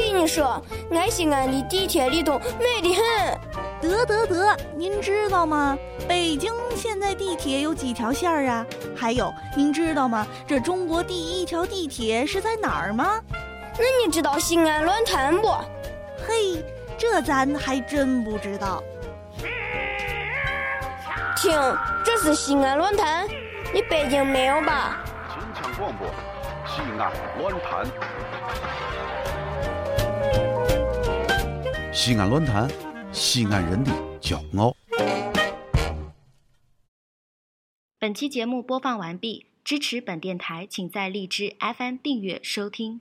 你说，俺西安的地铁里头美得很。得得得，您知道吗？北京现在地铁有几条线儿啊？还有，您知道吗？这中国第一条地铁是在哪儿吗？那你知道西安论坛不？嘿，这咱还真不知道。听，这是西安论坛，你北京没有吧？秦腔广播，西安论坛。西安论坛，西安人的骄傲。本期节目播放完毕，支持本电台，请在荔枝 FM 订阅收听。